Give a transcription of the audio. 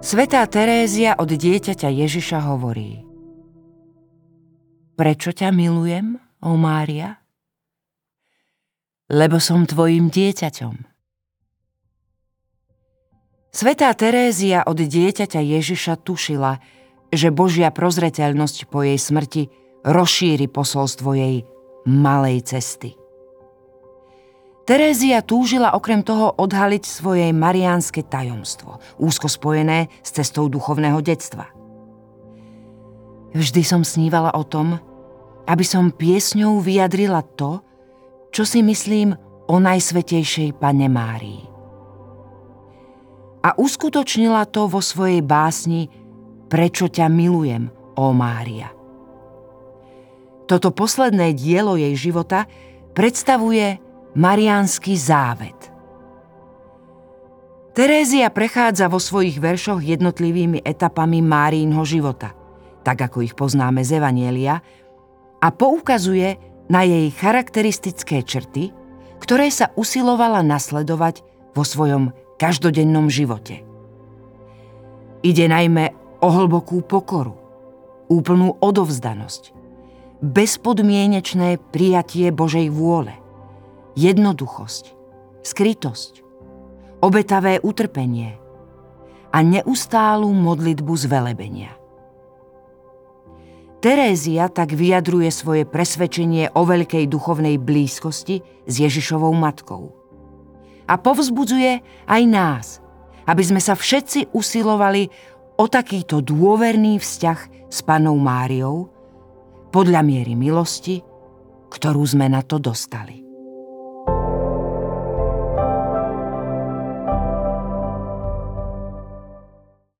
Svetá Terézia od dieťaťa Ježiša hovorí Prečo ťa milujem, ó Mária? Lebo som tvojim dieťaťom. Svetá Terézia od dieťaťa Ježiša tušila, že Božia prozreteľnosť po jej smrti rozšíri posolstvo jej malej cesty. Terézia túžila okrem toho odhaliť svoje mariánske tajomstvo, úzko spojené s cestou duchovného detstva. Vždy som snívala o tom, aby som piesňou vyjadrila to, čo si myslím o Najsvetejšej Pane Márii. A uskutočnila to vo svojej básni Prečo ťa milujem, ó Mária. Toto posledné dielo jej života predstavuje Mariánsky závet. Terézia prechádza vo svojich veršoch jednotlivými etapami Márínho života, tak ako ich poznáme z Evanielia, a poukazuje na jej charakteristické črty, ktoré sa usilovala nasledovať vo svojom každodennom živote. Ide najmä o hlbokú pokoru, úplnú odovzdanosť, bezpodmienečné prijatie Božej vôle, jednoduchosť, skrytosť, obetavé utrpenie a neustálu modlitbu zvelebenia. Terézia tak vyjadruje svoje presvedčenie o veľkej duchovnej blízkosti s Ježišovou matkou. A povzbudzuje aj nás, aby sme sa všetci usilovali o takýto dôverný vzťah s panou Máriou podľa miery milosti, ktorú sme na to dostali.